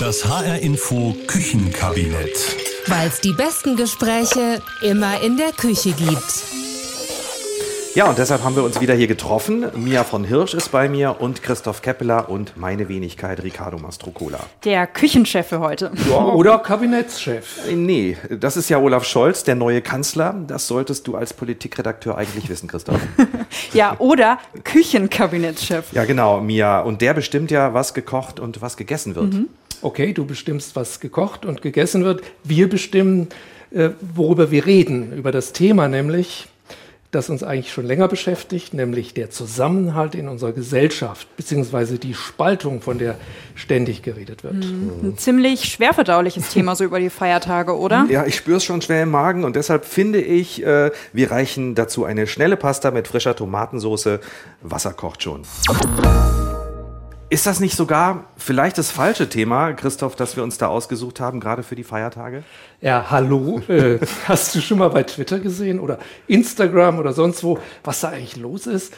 Das HR Info Küchenkabinett. Weil es die besten Gespräche immer in der Küche gibt. Ja, und deshalb haben wir uns wieder hier getroffen. Mia von Hirsch ist bei mir und Christoph Keppeler und meine Wenigkeit Ricardo Mastrocola. Der Küchenchef für heute. Ja, oder Kabinettschef. Nee, das ist ja Olaf Scholz, der neue Kanzler. Das solltest du als Politikredakteur eigentlich wissen, Christoph. Ja, oder Küchenkabinettschef. ja, genau, Mia. Und der bestimmt ja, was gekocht und was gegessen wird. Okay, du bestimmst, was gekocht und gegessen wird. Wir bestimmen, äh, worüber wir reden, über das Thema nämlich, das uns eigentlich schon länger beschäftigt, nämlich der Zusammenhalt in unserer Gesellschaft, beziehungsweise die Spaltung, von der ständig geredet wird. Ein ziemlich schwer verdauliches Thema so über die Feiertage, oder? Ja, ich spüre es schon schwer im Magen und deshalb finde ich, äh, wir reichen dazu eine schnelle Pasta mit frischer Tomatensauce. Wasser kocht schon. Ist das nicht sogar vielleicht das falsche Thema, Christoph, das wir uns da ausgesucht haben, gerade für die Feiertage? Ja, hallo, äh, hast du schon mal bei Twitter gesehen oder Instagram oder sonst wo, was da eigentlich los ist?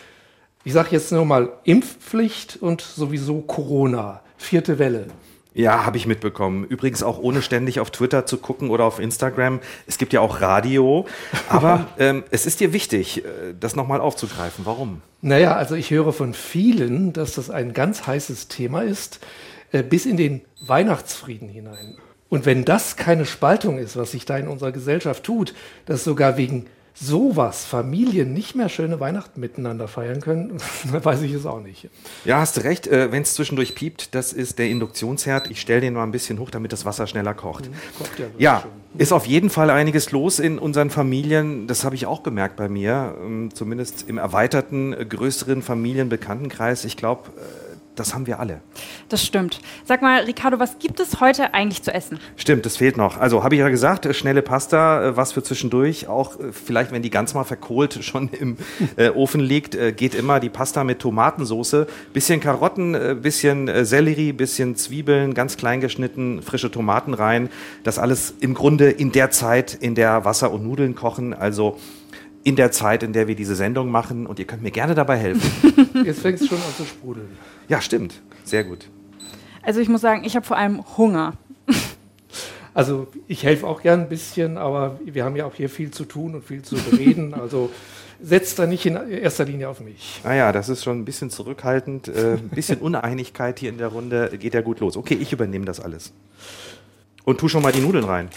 Ich sage jetzt nur mal Impfpflicht und sowieso Corona, vierte Welle. Ja, habe ich mitbekommen. Übrigens auch ohne ständig auf Twitter zu gucken oder auf Instagram. Es gibt ja auch Radio. Aber ähm, es ist dir wichtig, äh, das nochmal aufzugreifen. Warum? Naja, also ich höre von vielen, dass das ein ganz heißes Thema ist, äh, bis in den Weihnachtsfrieden hinein. Und wenn das keine Spaltung ist, was sich da in unserer Gesellschaft tut, dass sogar wegen sowas Familien nicht mehr schöne Weihnachten miteinander feiern können, weiß ich es auch nicht. Ja, hast du recht. Äh, Wenn es zwischendurch piept, das ist der Induktionsherd. Ich stelle den mal ein bisschen hoch, damit das Wasser schneller kocht. Kocht ja Ja, ist auf jeden Fall einiges los in unseren Familien. Das habe ich auch gemerkt bei mir. ähm, Zumindest im erweiterten, äh, größeren Familienbekanntenkreis. Ich glaube, das haben wir alle. Das stimmt. Sag mal, Ricardo, was gibt es heute eigentlich zu essen? Stimmt, das fehlt noch. Also habe ich ja gesagt, schnelle Pasta, äh, was für zwischendurch. Auch äh, vielleicht, wenn die ganz mal verkohlt schon im äh, Ofen liegt, äh, geht immer die Pasta mit Tomatensauce. Bisschen Karotten, äh, bisschen Sellerie, bisschen Zwiebeln, ganz klein geschnitten, frische Tomaten rein. Das alles im Grunde in der Zeit, in der Wasser und Nudeln kochen. Also in der Zeit, in der wir diese Sendung machen. Und ihr könnt mir gerne dabei helfen. Jetzt fängt es schon an zu sprudeln. ja, stimmt. Sehr gut. Also ich muss sagen, ich habe vor allem Hunger. Also ich helfe auch gern ein bisschen, aber wir haben ja auch hier viel zu tun und viel zu bereden. Also setzt da nicht in erster Linie auf mich. Naja, das ist schon ein bisschen zurückhaltend. Äh, ein bisschen Uneinigkeit hier in der Runde. Geht ja gut los. Okay, ich übernehme das alles. Und tu schon mal die Nudeln rein.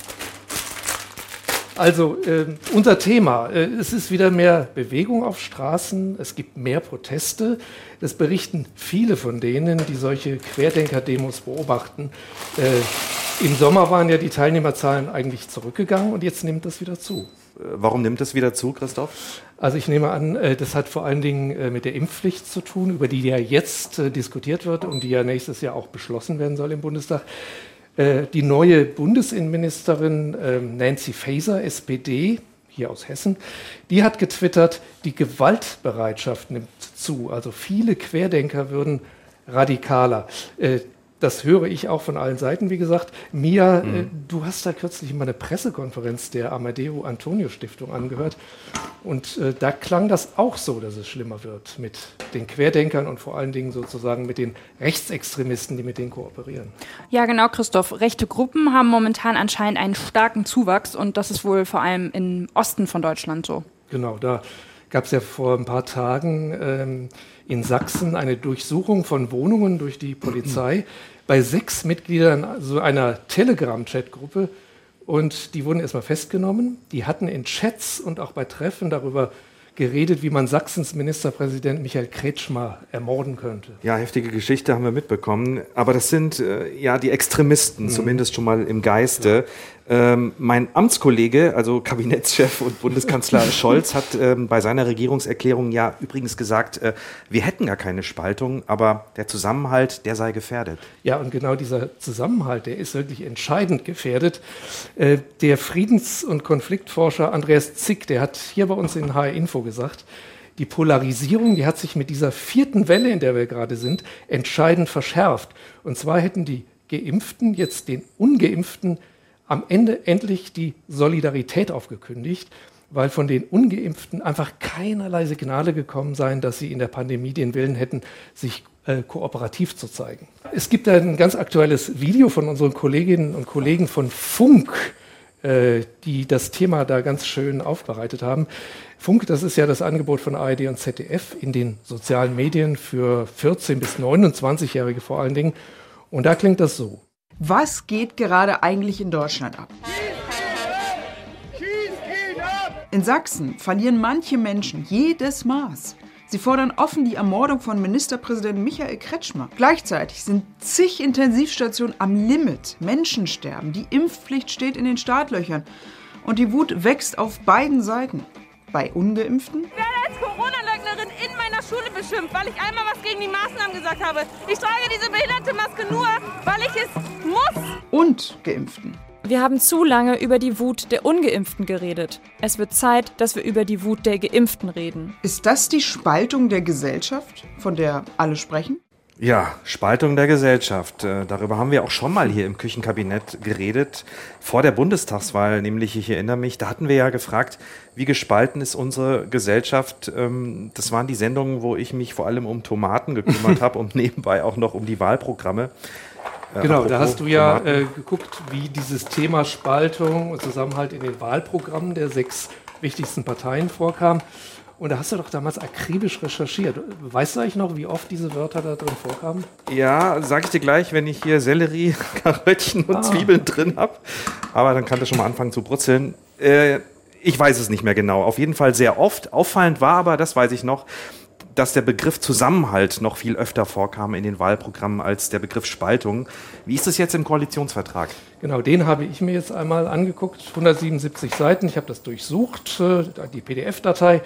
Also äh, unser Thema, äh, es ist wieder mehr Bewegung auf Straßen, es gibt mehr Proteste. Das berichten viele von denen, die solche Querdenker-Demos beobachten. Äh, Im Sommer waren ja die Teilnehmerzahlen eigentlich zurückgegangen und jetzt nimmt das wieder zu. Äh, Warum nimmt es wieder zu, Christoph? Also ich nehme an, äh, das hat vor allen Dingen äh, mit der Impfpflicht zu tun, über die ja jetzt diskutiert wird und die ja nächstes Jahr auch beschlossen werden soll im Bundestag. Äh, Die neue Bundesinnenministerin ähm, Nancy Faeser, SPD, hier aus Hessen, die hat getwittert, die Gewaltbereitschaft nimmt zu. Also viele Querdenker würden radikaler. Äh, Das höre ich auch von allen Seiten, wie gesagt. Mia, äh, du hast da kürzlich mal eine Pressekonferenz der Amadeo Antonio Stiftung angehört. Und äh, da klang das auch so, dass es schlimmer wird mit den Querdenkern und vor allen Dingen sozusagen mit den Rechtsextremisten, die mit denen kooperieren. Ja, genau, Christoph. Rechte Gruppen haben momentan anscheinend einen starken Zuwachs und das ist wohl vor allem im Osten von Deutschland so. Genau, da gab es ja vor ein paar Tagen ähm, in Sachsen eine Durchsuchung von Wohnungen durch die Polizei bei sechs Mitgliedern so einer Telegram-Chat-Gruppe. Und die wurden erstmal festgenommen. Die hatten in Chats und auch bei Treffen darüber geredet, wie man Sachsens Ministerpräsident Michael Kretschmer ermorden könnte. Ja, heftige Geschichte haben wir mitbekommen. Aber das sind äh, ja die Extremisten, zumindest schon mal im Geiste. Ähm, mein Amtskollege, also Kabinettschef und Bundeskanzler Scholz, hat ähm, bei seiner Regierungserklärung ja übrigens gesagt, äh, wir hätten gar keine Spaltung, aber der Zusammenhalt, der sei gefährdet. Ja, und genau dieser Zusammenhalt, der ist wirklich entscheidend gefährdet. Äh, Der Friedens- und Konfliktforscher Andreas Zick, der hat hier bei uns in HR Info gesagt, die Polarisierung, die hat sich mit dieser vierten Welle, in der wir gerade sind, entscheidend verschärft. Und zwar hätten die Geimpften jetzt den Ungeimpften am Ende endlich die Solidarität aufgekündigt, weil von den Ungeimpften einfach keinerlei Signale gekommen seien, dass sie in der Pandemie den Willen hätten, sich äh, kooperativ zu zeigen. Es gibt ein ganz aktuelles Video von unseren Kolleginnen und Kollegen von Funk, die das Thema da ganz schön aufbereitet haben. Funk, das ist ja das Angebot von ARD und ZDF in den sozialen Medien für 14- bis 29-Jährige vor allen Dingen. Und da klingt das so. Was geht gerade eigentlich in Deutschland ab? In Sachsen verlieren manche Menschen jedes Maß. Sie fordern offen die Ermordung von Ministerpräsident Michael Kretschmer. Gleichzeitig sind zig Intensivstationen am Limit. Menschen sterben. Die Impfpflicht steht in den Startlöchern. Und die Wut wächst auf beiden Seiten. Bei Ungeimpften? Ich werde als Corona-Leugnerin in meiner Schule beschimpft, weil ich einmal was gegen die Maßnahmen gesagt habe. Ich trage diese behinderte Maske nur, weil ich es muss. Und Geimpften. Wir haben zu lange über die Wut der Ungeimpften geredet. Es wird Zeit, dass wir über die Wut der Geimpften reden. Ist das die Spaltung der Gesellschaft, von der alle sprechen? Ja, Spaltung der Gesellschaft. Äh, darüber haben wir auch schon mal hier im Küchenkabinett geredet, vor der Bundestagswahl, nämlich ich erinnere mich, da hatten wir ja gefragt, wie gespalten ist unsere Gesellschaft. Ähm, das waren die Sendungen, wo ich mich vor allem um Tomaten gekümmert habe und nebenbei auch noch um die Wahlprogramme. Äh, genau, da hast du ja äh, geguckt, wie dieses Thema Spaltung und Zusammenhalt in den Wahlprogrammen der sechs wichtigsten Parteien vorkam. Und da hast du doch damals akribisch recherchiert. Weißt du eigentlich noch, wie oft diese Wörter da drin vorkamen? Ja, sag ich dir gleich, wenn ich hier Sellerie, Karöttchen und ah. Zwiebeln drin habe. Aber dann kann das schon mal anfangen zu brutzeln. Äh, ich weiß es nicht mehr genau. Auf jeden Fall sehr oft. Auffallend war aber, das weiß ich noch, dass der Begriff Zusammenhalt noch viel öfter vorkam in den Wahlprogrammen als der Begriff Spaltung. Wie ist es jetzt im Koalitionsvertrag? Genau, den habe ich mir jetzt einmal angeguckt, 177 Seiten. Ich habe das durchsucht, äh, die PDF-Datei.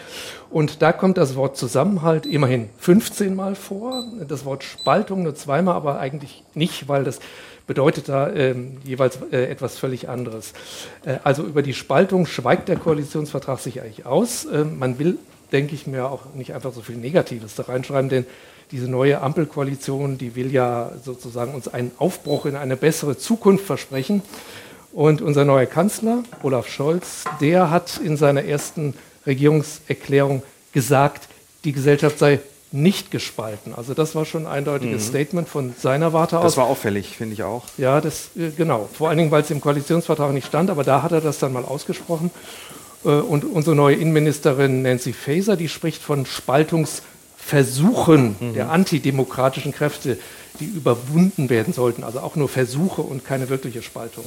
Und da kommt das Wort Zusammenhalt immerhin 15 Mal vor. Das Wort Spaltung nur zweimal, aber eigentlich nicht, weil das bedeutet da ähm, jeweils äh, etwas völlig anderes. Äh, also über die Spaltung schweigt der Koalitionsvertrag sich eigentlich aus. Äh, man will denke ich mir, auch nicht einfach so viel Negatives da reinschreiben, denn diese neue Ampelkoalition, die will ja sozusagen uns einen Aufbruch in eine bessere Zukunft versprechen. Und unser neuer Kanzler, Olaf Scholz, der hat in seiner ersten Regierungserklärung gesagt, die Gesellschaft sei nicht gespalten. Also das war schon ein eindeutiges mhm. Statement von seiner Warte aus. Das war auffällig, finde ich auch. Ja, das äh, genau. Vor allen Dingen, weil es im Koalitionsvertrag nicht stand, aber da hat er das dann mal ausgesprochen. Äh, und unsere neue Innenministerin Nancy Faeser, die spricht von Spaltungsversuchen mhm. der antidemokratischen Kräfte, die überwunden werden sollten. Also auch nur Versuche und keine wirkliche Spaltung.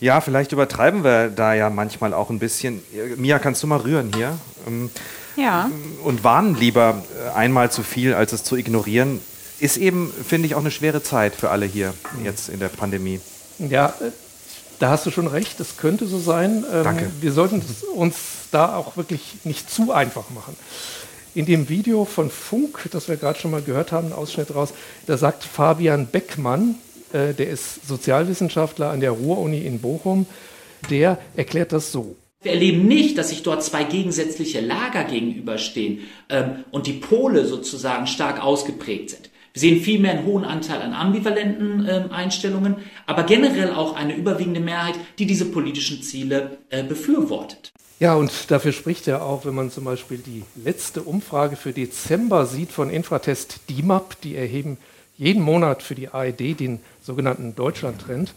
Ja, vielleicht übertreiben wir da ja manchmal auch ein bisschen. Mia, kannst du mal rühren hier? Ähm, ja. Und warnen lieber äh, einmal zu viel, als es zu ignorieren. Ist eben, finde ich, auch eine schwere Zeit für alle hier jetzt in der Pandemie. Ja, da hast du schon recht, das könnte so sein. Ähm, Danke. Wir sollten uns da auch wirklich nicht zu einfach machen. In dem Video von Funk, das wir gerade schon mal gehört haben, einen Ausschnitt raus, da sagt Fabian Beckmann, äh, der ist Sozialwissenschaftler an der Ruhr-Uni in Bochum, der erklärt das so. Wir erleben nicht, dass sich dort zwei gegensätzliche Lager gegenüberstehen ähm, und die Pole sozusagen stark ausgeprägt sind. Wir sehen vielmehr einen hohen Anteil an ambivalenten äh, Einstellungen, aber generell auch eine überwiegende Mehrheit, die diese politischen Ziele äh, befürwortet. Ja, und dafür spricht er auch, wenn man zum Beispiel die letzte Umfrage für Dezember sieht von Infratest DIMAP, die erheben jeden Monat für die ARD den sogenannten Deutschlandtrend.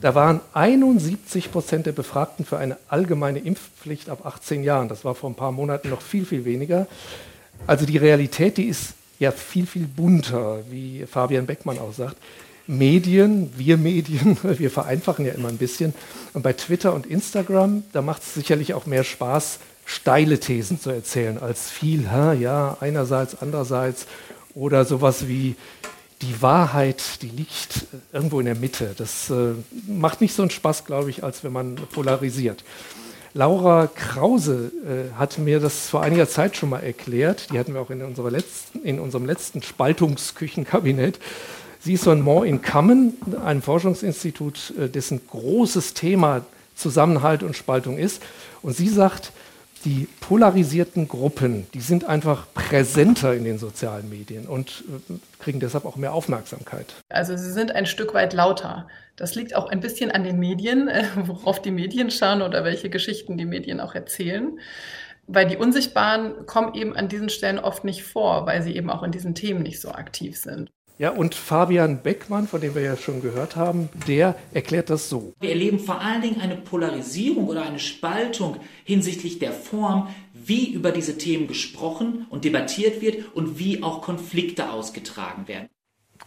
Da waren 71 Prozent der Befragten für eine allgemeine Impfpflicht ab 18 Jahren. Das war vor ein paar Monaten noch viel, viel weniger. Also die Realität, die ist ja viel, viel bunter, wie Fabian Beckmann auch sagt. Medien, wir Medien, wir vereinfachen ja immer ein bisschen. Und bei Twitter und Instagram, da macht es sicherlich auch mehr Spaß, steile Thesen zu erzählen, als viel, ha, ja, einerseits, andererseits oder sowas wie die Wahrheit, die liegt irgendwo in der Mitte. Das äh, macht nicht so einen Spaß, glaube ich, als wenn man polarisiert. Laura Krause äh, hat mir das vor einiger Zeit schon mal erklärt. Die hatten wir auch in, letzten, in unserem letzten Spaltungsküchenkabinett. Sie ist von More in Common, einem Forschungsinstitut, äh, dessen großes Thema Zusammenhalt und Spaltung ist. Und sie sagt, die polarisierten Gruppen, die sind einfach präsenter in den sozialen Medien und äh, kriegen deshalb auch mehr Aufmerksamkeit. Also sie sind ein Stück weit lauter. Das liegt auch ein bisschen an den Medien, äh, worauf die Medien schauen oder welche Geschichten die Medien auch erzählen. weil die Unsichtbaren kommen eben an diesen Stellen oft nicht vor, weil sie eben auch in diesen Themen nicht so aktiv sind. Ja, und Fabian Beckmann, von dem wir ja schon gehört haben, der erklärt das so. Wir erleben vor allen Dingen eine Polarisierung oder eine Spaltung hinsichtlich der Form, wie über diese Themen gesprochen und debattiert wird und wie auch Konflikte ausgetragen werden.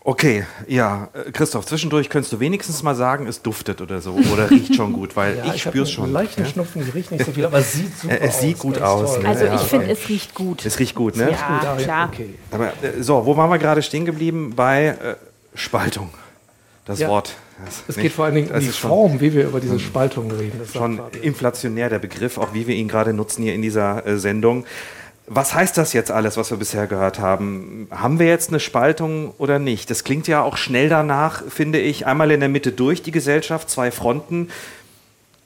Okay, ja, äh, Christoph, zwischendurch könntest du wenigstens mal sagen, es duftet oder so oder riecht schon gut, weil Ja, ich, spür's einen schon. leichten ja? Schnupfen, die riecht nicht so viel, aber es sieht super Äh, es sieht aus, gut aus, ne? Also Ja, ich finde, okay. es riecht gut. Es riecht gut, ne? Ja, klar. Okay. Aber äh, so, wo waren wir gerade stehen geblieben? Bei äh, Spaltung. Das Ja. Wort. Das, Es nicht- geht vor allen Dingen um die ist schon- Form, wie wir über diese Spaltung reden. Schon inflationär der Begriff, auch wie wir ihn gerade nutzen hier in dieser äh, Sendung. Was heißt das jetzt alles, was wir bisher gehört haben? Haben wir jetzt eine Spaltung oder nicht? Das klingt ja auch schnell danach, finde ich, einmal in der Mitte durch die Gesellschaft, zwei Fronten.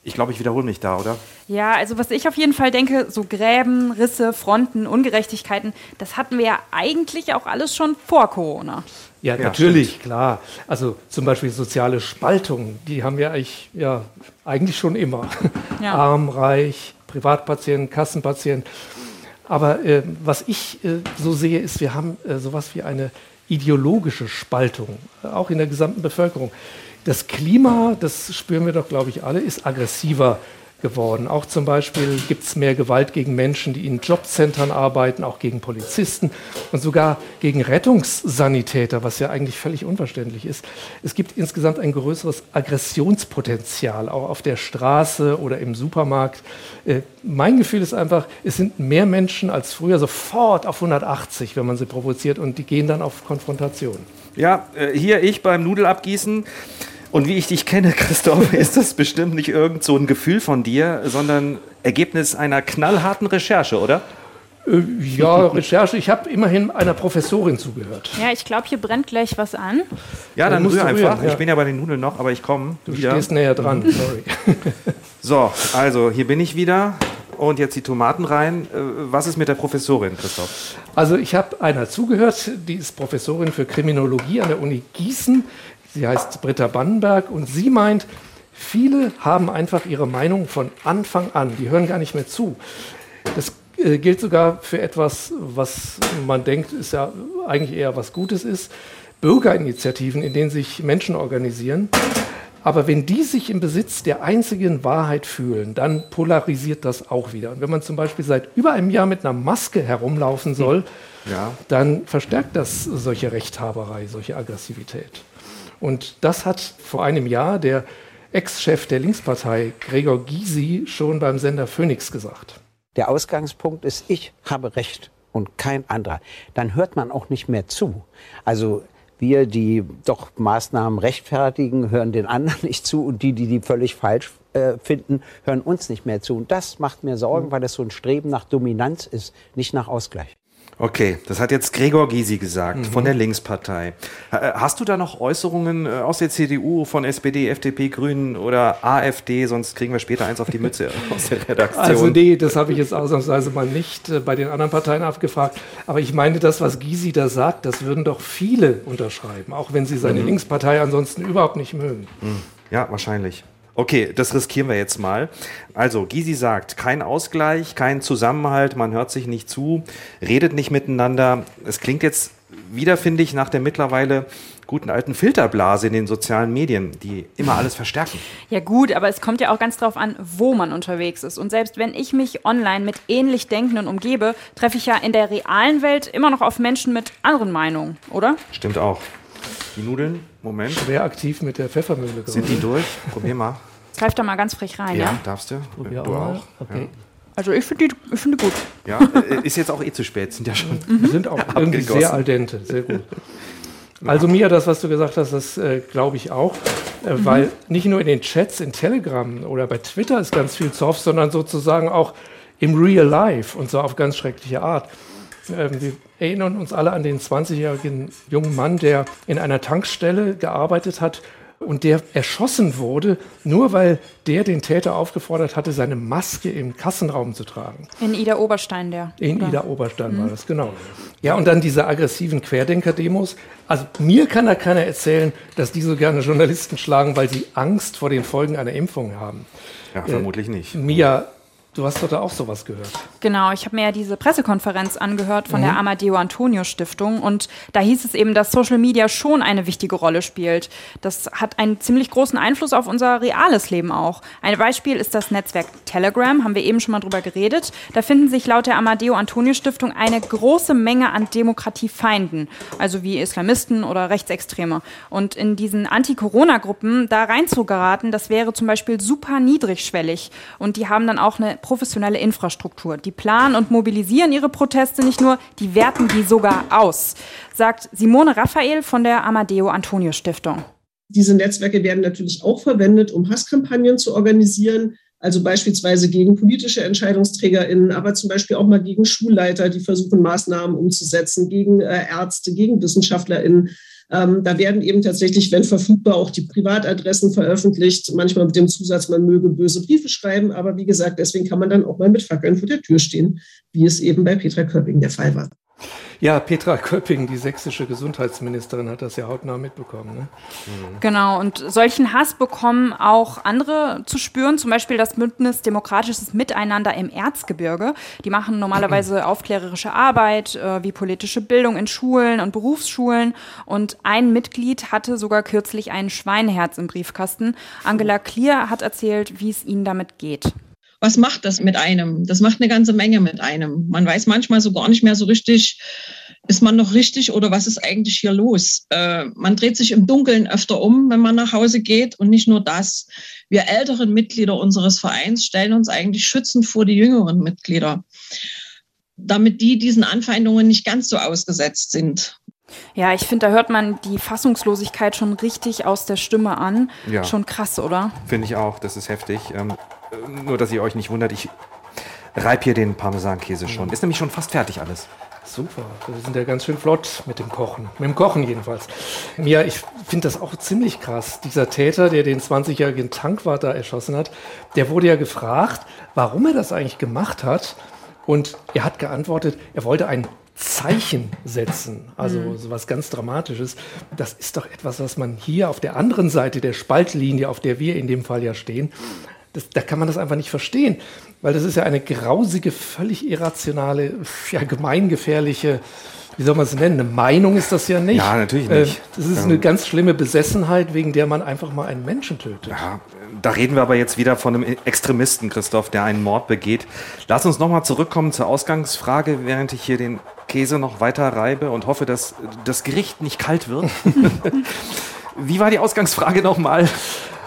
Ich glaube, ich wiederhole mich da, oder? Ja, also was ich auf jeden Fall denke, so Gräben, Risse, Fronten, Ungerechtigkeiten, das hatten wir ja eigentlich auch alles schon vor Corona. Ja, Ja, natürlich, klar. Also zum Beispiel soziale Spaltung, die haben wir eigentlich, ja, eigentlich schon immer. Ja. Arm, reich, Privatpatient, Kassenpatient. Aber äh, was ich äh, so sehe, ist, wir haben äh, sowas wie eine ideologische Spaltung, äh, auch in der gesamten Bevölkerung. Das Klima, das spüren wir doch, glaube ich, alle, ist aggressiver geworden. Auch zum Beispiel gibt es mehr Gewalt gegen Menschen, die in Jobcentern arbeiten, auch gegen Polizisten und sogar gegen Rettungssanitäter, was ja eigentlich völlig unverständlich ist. Es gibt insgesamt ein größeres Aggressionspotenzial, auch auf der Straße oder im Supermarkt. Äh, mein Gefühl ist einfach, es sind mehr Menschen als früher sofort auf 180, wenn man sie provoziert und die gehen dann auf Konfrontation. Ja, äh, hier ich beim Nudelabgießen. Und wie ich dich kenne, Christoph, ist das bestimmt nicht irgend so ein Gefühl von dir, sondern Ergebnis einer knallharten Recherche, oder? Äh, ja, Recherche. Ich habe immerhin einer Professorin zugehört. Ja, ich glaube, hier brennt gleich was an. Ja, Dann dann musst rühr du einfach. rühren, ja. Ich bin ja bei den Nudeln noch, aber ich komme Du wieder. stehst näher dran, sorry. So, also hier bin ich wieder. Und jetzt die Tomaten rein. Äh, Was ist mit der Professorin, Christoph? Also ich habe einer zugehört, die ist Professorin für Kriminologie an der Uni Gießen. Sie heißt Britta Bannenberg und sie meint, viele haben einfach ihre Meinung von Anfang an, die hören gar nicht mehr zu. Das äh, gilt sogar für etwas, was man denkt, ist ja eigentlich eher was Gutes ist. Bürgerinitiativen, in denen sich Menschen organisieren. Aber wenn die sich im Besitz der einzigen Wahrheit fühlen, dann polarisiert das auch wieder. Und wenn man zum Beispiel seit über einem Jahr mit einer Maske herumlaufen soll, Ja. dann verstärkt das solche Rechthaberei, solche Aggressivität. Und das hat vor einem Jahr der Ex-Chef der Linkspartei, Gregor Gysi, schon beim Sender Phoenix gesagt. Der Ausgangspunkt ist, ich habe Recht und kein anderer. Dann hört man auch nicht mehr zu. Also wir, die doch Maßnahmen rechtfertigen, hören den anderen nicht zu und die, die die völlig falsch äh, finden, hören uns nicht mehr zu. Und das macht mir Sorgen, weil das so ein Streben nach Dominanz ist, nicht nach Ausgleich. Okay, das hat jetzt Gregor Gysi gesagt Mhm. von der Linkspartei. Äh, Hast du da noch Äußerungen äh, aus der CDU, von SPD, FDP, Grünen oder AfD? Sonst kriegen wir später eins auf die Mütze aus der Redaktion. Also nee, das habe ich jetzt ausnahmsweise mal nicht äh, bei den anderen Parteien abgefragt. Aber ich meine, das, was Gysi da sagt, das würden doch viele unterschreiben, auch wenn sie seine Mhm. Linkspartei ansonsten überhaupt nicht mögen. Hm, Ja, wahrscheinlich. Okay, das riskieren wir jetzt mal. Also, Gysi sagt, kein Ausgleich, kein Zusammenhalt, man hört sich nicht zu, redet nicht miteinander. Es klingt jetzt wieder, finde ich, nach der mittlerweile guten alten Filterblase in den sozialen Medien, die immer alles verstärken. Ja gut, aber es kommt ja auch ganz drauf an, wo man unterwegs ist. Und selbst wenn ich mich online mit ähnlich Denkenden umgebe, treffe ich ja in der realen Welt immer noch auf Menschen mit anderen Meinungen, oder? Stimmt auch. Die Nudeln, Moment. Schwer aktiv mit der Pfeffermühle. Sind die durch? Probier mal. Greif da mal ganz frech rein, ja? darfst du? Probier du auch auch. Okay. Also ich finde die, ich finde die gut. Ja, äh, ist jetzt auch eh zu spät, sind ja schon. Wir sind auch irgendwie abgegossen. sehr al dente, sehr gut. Also Mia, das, was du gesagt hast, das äh, glaube ich auch, äh, Mhm. weil nicht nur in den Chats, in Telegram oder bei Twitter ist ganz viel Zoff, sondern sozusagen auch im Real Life und so auf ganz schreckliche Art. Ähm, wir erinnern uns alle an den 20-jährigen jungen Mann, der in einer Tankstelle gearbeitet hat und der erschossen wurde, nur weil der den Täter aufgefordert hatte, seine Maske im Kassenraum zu tragen. In Ida Oberstein, der. In oder? Ida Oberstein war das, genau. Ja, und dann diese aggressiven Querdenker-Demos. Also mir kann da keiner erzählen, dass die so gerne Journalisten schlagen, weil sie Angst vor den Folgen einer Impfung haben. Ja, Äh, vermutlich nicht. Mia, Du hast doch da auch sowas gehört. Genau, ich habe mir ja diese Pressekonferenz angehört von Mhm. der Amadeo Antonio Stiftung und da hieß es eben, dass Social Media schon eine wichtige Rolle spielt. Das hat einen ziemlich großen Einfluss auf unser reales Leben auch. Ein Beispiel ist das Netzwerk Telegram, haben wir eben schon mal drüber geredet. Da finden sich laut der Amadeo Antonio Stiftung eine große Menge an Demokratiefeinden, also wie Islamisten oder Rechtsextreme. Und in diesen Anti-Corona-Gruppen da reinzugeraten, das wäre zum Beispiel super niedrigschwellig. Und die haben dann auch eine professionelle Infrastruktur. Die planen und mobilisieren ihre Proteste nicht nur, die werten die sogar aus, sagt Simone Raphael von der Amadeo Antonio Stiftung. Diese Netzwerke werden natürlich auch verwendet, um Hasskampagnen zu organisieren, also beispielsweise gegen politische EntscheidungsträgerInnen, aber zum Beispiel auch mal gegen Schulleiter, die versuchen, Maßnahmen umzusetzen, gegen äh, Ärzte, gegen WissenschaftlerInnen. Ähm, da werden eben tatsächlich, wenn verfügbar, auch die Privatadressen veröffentlicht, manchmal mit dem Zusatz, man möge böse Briefe schreiben. Aber wie gesagt, deswegen kann man dann auch mal mit Fackeln vor der Tür stehen, wie es eben bei Petra Köpping der Fall war. Ja, Petra Köpping, die sächsische Gesundheitsministerin, hat das ja hautnah mitbekommen. Ne? Genau, und solchen Hass bekommen auch andere zu spüren, zum Beispiel das Bündnis Demokratisches Miteinander im Erzgebirge. Die machen normalerweise aufklärerische Arbeit, äh, wie politische Bildung in Schulen und Berufsschulen. Und ein Mitglied hatte sogar kürzlich ein Schweineherz im Briefkasten. Angela Klier hat erzählt, wie es ihnen damit geht. Was macht das mit einem? Das macht eine ganze Menge mit einem. Man weiß manchmal so gar nicht mehr so richtig, ist man noch richtig oder was ist eigentlich hier los? Äh, man dreht sich im Dunkeln öfter um, wenn man nach Hause geht und nicht nur das. Wir älteren Mitglieder unseres Vereins stellen uns eigentlich schützend vor die jüngeren Mitglieder, damit die diesen Anfeindungen nicht ganz so ausgesetzt sind. Ja, ich finde, da hört man die Fassungslosigkeit schon richtig aus der Stimme an. Ja. Schon krass, oder? Finde ich auch, das ist heftig. Ähm, äh, nur, dass ihr euch nicht wundert, ich reib hier den Parmesankäse schon. Ist nämlich schon fast fertig alles. Super, wir sind ja ganz schön flott mit dem Kochen. Mit dem Kochen jedenfalls. Ja, ich finde das auch ziemlich krass. Dieser Täter, der den 20-jährigen Tankwart da erschossen hat, der wurde ja gefragt, warum er das eigentlich gemacht hat. Und er hat geantwortet, er wollte ein Zeichen setzen, also Mhm. so was ganz Dramatisches. Das ist doch etwas, was man hier auf der anderen Seite der Spaltlinie, auf der wir in dem Fall ja stehen, das, da kann man das einfach nicht verstehen, weil das ist ja eine grausige, völlig irrationale, ja, gemeingefährliche, wie soll man es nennen, eine Meinung ist das ja nicht. Ja, natürlich Äh, nicht. Das ist Ähm, eine ganz schlimme Besessenheit, wegen der man einfach mal einen Menschen tötet. Ja, da reden wir aber jetzt wieder von einem Extremisten, Christoph, der einen Mord begeht. Lass uns nochmal zurückkommen zur Ausgangsfrage, während ich hier den Käse noch weiter reibe und hoffe, dass das Gericht nicht kalt wird. Wie war die Ausgangsfrage nochmal?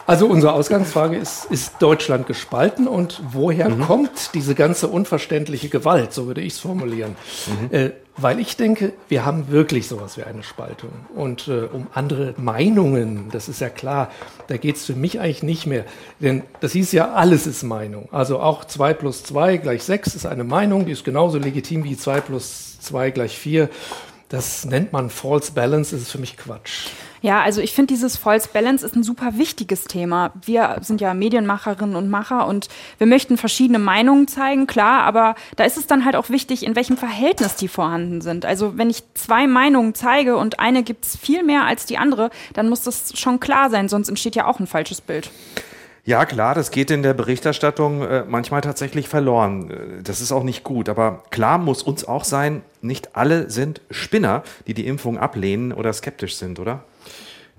Also unsere Ausgangsfrage ist, ist Deutschland gespalten und woher Mhm. kommt diese ganze unverständliche Gewalt, so würde ich es formulieren. Mhm. Äh, weil ich denke, wir haben wirklich sowas wie eine Spaltung. Und äh, um andere Meinungen, das ist ja klar, da geht es für mich eigentlich nicht mehr. Denn das hieß ja, alles ist Meinung. Also auch 2 plus 2 gleich 6 ist eine Meinung, die ist genauso legitim wie 2 plus 2 gleich 4. Das nennt man False Balance, das ist für mich Quatsch. Ja, also ich finde, dieses False Balance ist ein super wichtiges Thema. Wir sind ja Medienmacherinnen und Macher und wir möchten verschiedene Meinungen zeigen, klar, aber da ist es dann halt auch wichtig, in welchem Verhältnis die vorhanden sind. Also wenn ich zwei Meinungen zeige und eine gibt's viel mehr als die andere, dann muss das schon klar sein, sonst entsteht ja auch ein falsches Bild. Ja, klar, das geht in der Berichterstattung äh, manchmal tatsächlich verloren. Äh, Das ist auch nicht gut. Aber klar muss uns auch sein, nicht alle sind Spinner, die die Impfung ablehnen oder skeptisch sind, oder?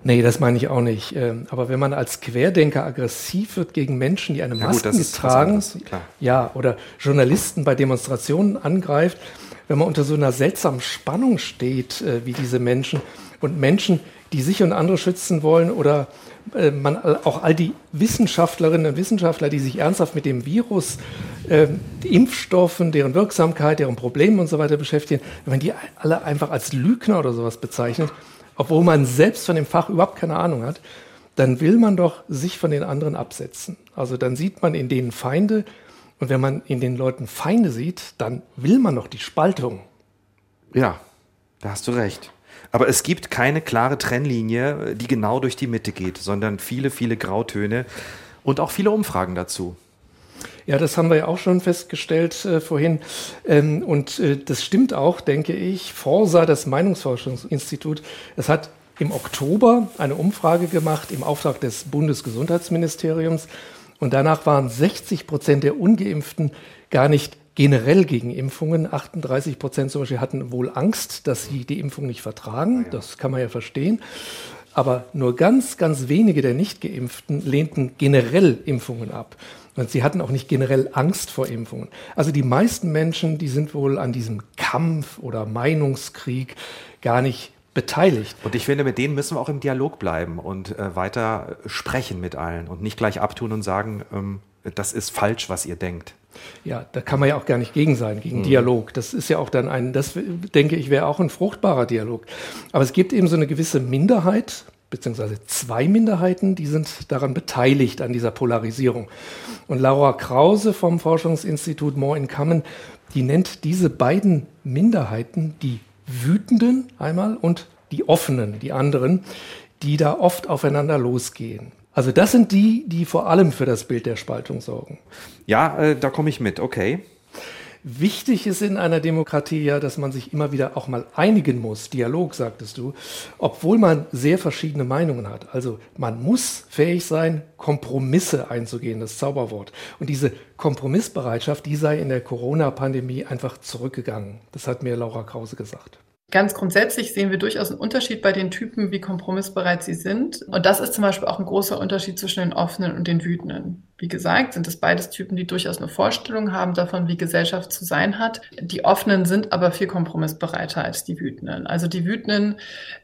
Nee, das meine ich auch nicht. Ähm, Aber wenn man als Querdenker aggressiv wird gegen Menschen, die eine Ja gut, Maske ist was tragen, anderes, ja, oder Journalisten bei Demonstrationen angreift, wenn man unter so einer seltsamen Spannung steht, äh, wie diese Menschen und Menschen, die sich und andere schützen wollen oder äh, man auch all die Wissenschaftlerinnen und Wissenschaftler, die sich ernsthaft mit dem Virus, äh, Impfstoffen, deren Wirksamkeit, deren Problemen und so weiter beschäftigen, wenn man die alle einfach als Lügner oder sowas bezeichnet, obwohl man selbst von dem Fach überhaupt keine Ahnung hat, dann will man doch sich von den anderen absetzen. Also dann sieht man in denen Feinde und wenn man in den Leuten Feinde sieht, dann will man doch die Spaltung. Ja, da hast du recht. Aber es gibt keine klare Trennlinie, die genau durch die Mitte geht, sondern viele, viele Grautöne und auch viele Umfragen dazu. Ja, das haben wir ja auch schon festgestellt äh, vorhin. Ähm, und äh, das stimmt auch, denke ich. Forsa, das Meinungsforschungsinstitut, es hat im Oktober eine Umfrage gemacht im Auftrag des Bundesgesundheitsministeriums. Und danach waren 60 Prozent der Ungeimpften gar nicht generell gegen Impfungen. 38 Prozent zum Beispiel hatten wohl Angst, dass sie die Impfung nicht vertragen. Das kann man ja verstehen. Aber nur ganz, ganz wenige der Nicht-Geimpften lehnten generell Impfungen ab. Und sie hatten auch nicht generell Angst vor Impfungen. Also die meisten Menschen, die sind wohl an diesem Kampf oder Meinungskrieg gar nicht beteiligt. Und ich finde, mit denen müssen wir auch im Dialog bleiben und äh, weiter sprechen mit allen und nicht gleich abtun und sagen, ähm, das ist falsch, was ihr denkt. Ja, da kann man ja auch gar nicht gegen sein, gegen mhm. Dialog. Das ist ja auch dann ein, das denke ich, wäre auch ein fruchtbarer Dialog. Aber es gibt eben so eine gewisse Minderheit, beziehungsweise zwei Minderheiten, die sind daran beteiligt an dieser Polarisierung. Und Laura Krause vom Forschungsinstitut More in Common, die nennt diese beiden Minderheiten die Wütenden einmal und die Offenen, die anderen, die da oft aufeinander losgehen. Also das sind die, die vor allem für das Bild der Spaltung sorgen. Ja, äh, da komme ich mit, okay. Wichtig ist in einer Demokratie ja, dass man sich immer wieder auch mal einigen muss. Dialog, sagtest du, obwohl man sehr verschiedene Meinungen hat. Also man muss fähig sein, Kompromisse einzugehen, das Zauberwort. Und diese Kompromissbereitschaft, die sei in der Corona-Pandemie einfach zurückgegangen. Das hat mir Laura Krause gesagt. Ganz grundsätzlich sehen wir durchaus einen Unterschied bei den Typen, wie kompromissbereit sie sind. Und das ist zum Beispiel auch ein großer Unterschied zwischen den Offenen und den Wütenden. Wie gesagt, sind es beides Typen, die durchaus eine Vorstellung haben davon, wie Gesellschaft zu sein hat. Die Offenen sind aber viel kompromissbereiter als die Wütenden. Also die Wütenden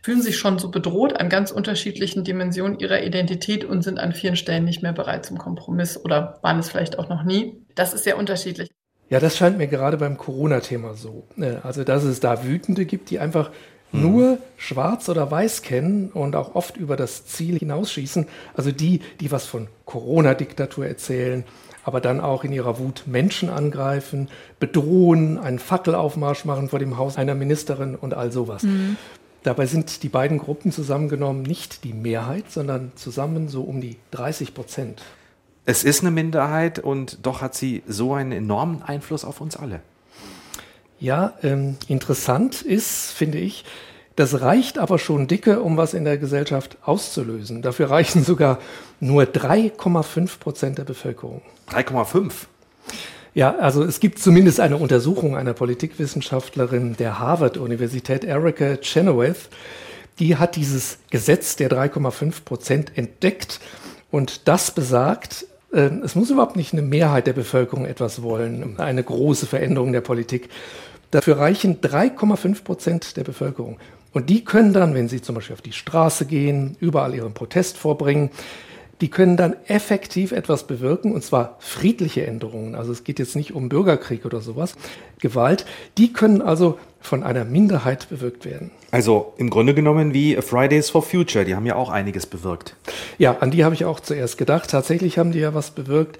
fühlen sich schon so bedroht an ganz unterschiedlichen Dimensionen ihrer Identität und sind an vielen Stellen nicht mehr bereit zum Kompromiss oder waren es vielleicht auch noch nie. Das ist sehr unterschiedlich. Ja, das scheint mir gerade beim Corona-Thema so. Ne? Also, dass es da Wütende gibt, die einfach mhm. nur schwarz oder weiß kennen und auch oft über das Ziel hinausschießen. Also die, die was von Corona-Diktatur erzählen, aber dann auch in ihrer Wut Menschen angreifen, bedrohen, einen Fackelaufmarsch machen vor dem Haus einer Ministerin und all sowas. Mhm. Dabei sind die beiden Gruppen zusammengenommen nicht die Mehrheit, sondern zusammen so um die 30 Prozent. Es ist eine Minderheit und doch hat sie so einen enormen Einfluss auf uns alle. Ja, ähm, interessant ist, finde ich, das reicht aber schon dicke, um was in der Gesellschaft auszulösen. Dafür reichen sogar nur 3,5 Prozent der Bevölkerung. 3,5? Ja, also es gibt zumindest eine Untersuchung einer Politikwissenschaftlerin der Harvard-Universität, Erica Chenoweth, die hat dieses Gesetz der 3,5 Prozent entdeckt. Und das besagt, es muss überhaupt nicht eine Mehrheit der Bevölkerung etwas wollen, eine große Veränderung der Politik. Dafür reichen 3,5 Prozent der Bevölkerung. Und die können dann, wenn sie zum Beispiel auf die Straße gehen, überall ihren Protest vorbringen, die können dann effektiv etwas bewirken, und zwar friedliche Änderungen. Also es geht jetzt nicht um Bürgerkrieg oder sowas, Gewalt. Die können also von einer Minderheit bewirkt werden. Also im Grunde genommen wie Fridays for Future, die haben ja auch einiges bewirkt. Ja, an die habe ich auch zuerst gedacht. Tatsächlich haben die ja was bewirkt.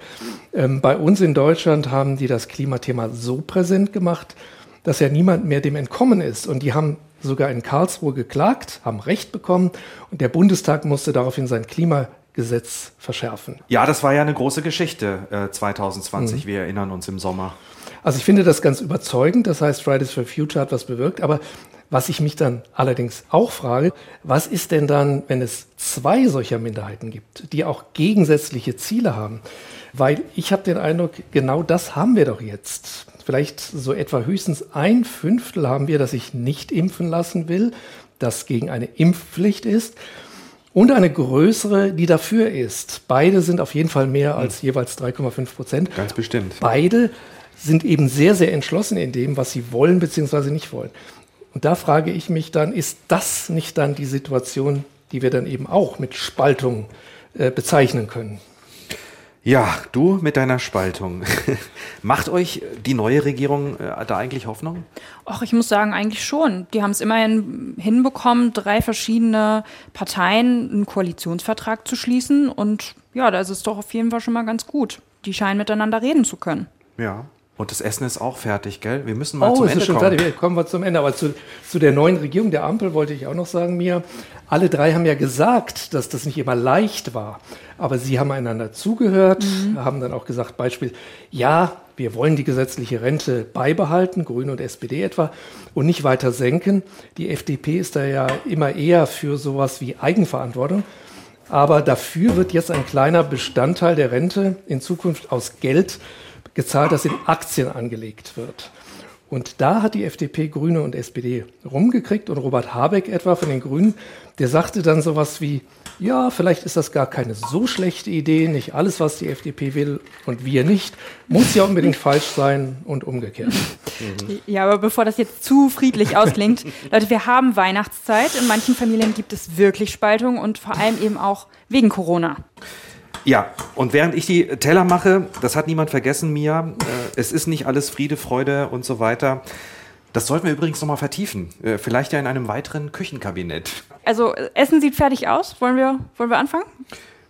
Ähm, bei uns in Deutschland haben die das Klimathema so präsent gemacht, dass ja niemand mehr dem entkommen ist. Und die haben sogar in Karlsruhe geklagt, haben Recht bekommen und der Bundestag musste daraufhin sein Klima Gesetz verschärfen. Ja, das war ja eine große Geschichte äh, 2020. Mhm. Wir erinnern uns im Sommer. Also ich finde das ganz überzeugend. Das heißt, Fridays for Future hat was bewirkt. Aber was ich mich dann allerdings auch frage, was ist denn dann, wenn es zwei solcher Minderheiten gibt, die auch gegensätzliche Ziele haben? Weil ich habe den Eindruck, genau das haben wir doch jetzt. Vielleicht so etwa höchstens ein Fünftel haben wir, das sich nicht impfen lassen will, das gegen eine Impfpflicht ist und eine größere, die dafür ist. Beide sind auf jeden Fall mehr hm. als jeweils 3,5 Prozent. Ganz bestimmt. Beide sind eben sehr, sehr entschlossen in dem, was sie wollen bzw. nicht wollen. Und da frage ich mich dann, ist das nicht dann die Situation, die wir dann eben auch mit Spaltung äh, bezeichnen können? Ja, du mit deiner Spaltung. Macht euch die neue Regierung äh, da eigentlich Hoffnung? Ach, ich muss sagen, eigentlich schon. Die haben es immerhin hinbekommen, drei verschiedene Parteien einen Koalitionsvertrag zu schließen. Und ja, da ist doch auf jeden Fall schon mal ganz gut. Die scheinen miteinander reden zu können. Ja. Und das Essen ist auch fertig, gell? Wir müssen mal oh, zum Ende Ende schon kommen. Fertig. Kommen wir zum Ende. Aber zu, zu der neuen Regierung der Ampel wollte ich auch noch sagen, mir, alle drei haben ja gesagt, dass das nicht immer leicht war. Aber sie haben einander zugehört, mhm. haben dann auch gesagt, Beispiel, ja, wir wollen die gesetzliche Rente beibehalten, Grüne und SPD etwa, und nicht weiter senken. Die FDP ist da ja immer eher für sowas wie Eigenverantwortung. Aber dafür wird jetzt ein kleiner Bestandteil der Rente in Zukunft aus Geld gezahlt, das in Aktien angelegt wird. Und da hat die FDP, Grüne und SPD rumgekriegt und Robert Habeck etwa von den Grünen, der sagte dann sowas wie, ja, vielleicht ist das gar keine so schlechte Idee, nicht alles, was die FDP will und wir nicht, muss ja unbedingt falsch sein und umgekehrt. Ja, aber bevor das jetzt zu friedlich ausklingt, Leute, wir haben Weihnachtszeit. In manchen Familien gibt es wirklich Spaltung und vor allem eben auch wegen Corona. Ja, und während ich die Teller mache, das hat niemand vergessen, Mia, äh, es ist nicht alles Friede, Freude und so weiter. Das sollten wir übrigens nochmal vertiefen. Äh, vielleicht ja in einem weiteren Küchenkabinett. Also, Essen sieht fertig aus. Wollen wir, wollen wir anfangen?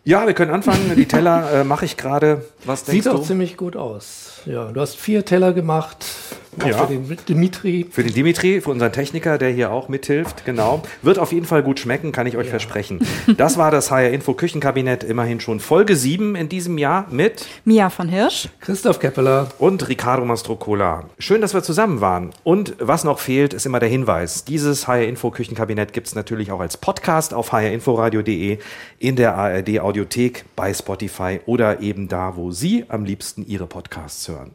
Ja, wir können anfangen. Die Teller äh, mache ich gerade. Was denkst Sieht du? auch ziemlich gut aus. Ja, du hast vier Teller gemacht. Auch Ja. für den Dimitri. Für den Dimitri, für unseren Techniker, der hier auch mithilft, genau. Wird auf jeden Fall gut schmecken, kann ich euch versprechen. Das war das HR Info Küchenkabinett, immerhin schon Folge 7 in diesem Jahr mit Mia von Hirsch, Christoph Keppeler und Ricardo Mastrocola. Schön, dass wir zusammen waren. Und was noch fehlt, ist immer der Hinweis. Dieses HR Info Küchenkabinett gibt es natürlich auch als Podcast auf hrinforadio.de, in der ARD Audiothek, bei Spotify oder eben da, wo Sie am liebsten Ihre Podcasts hören.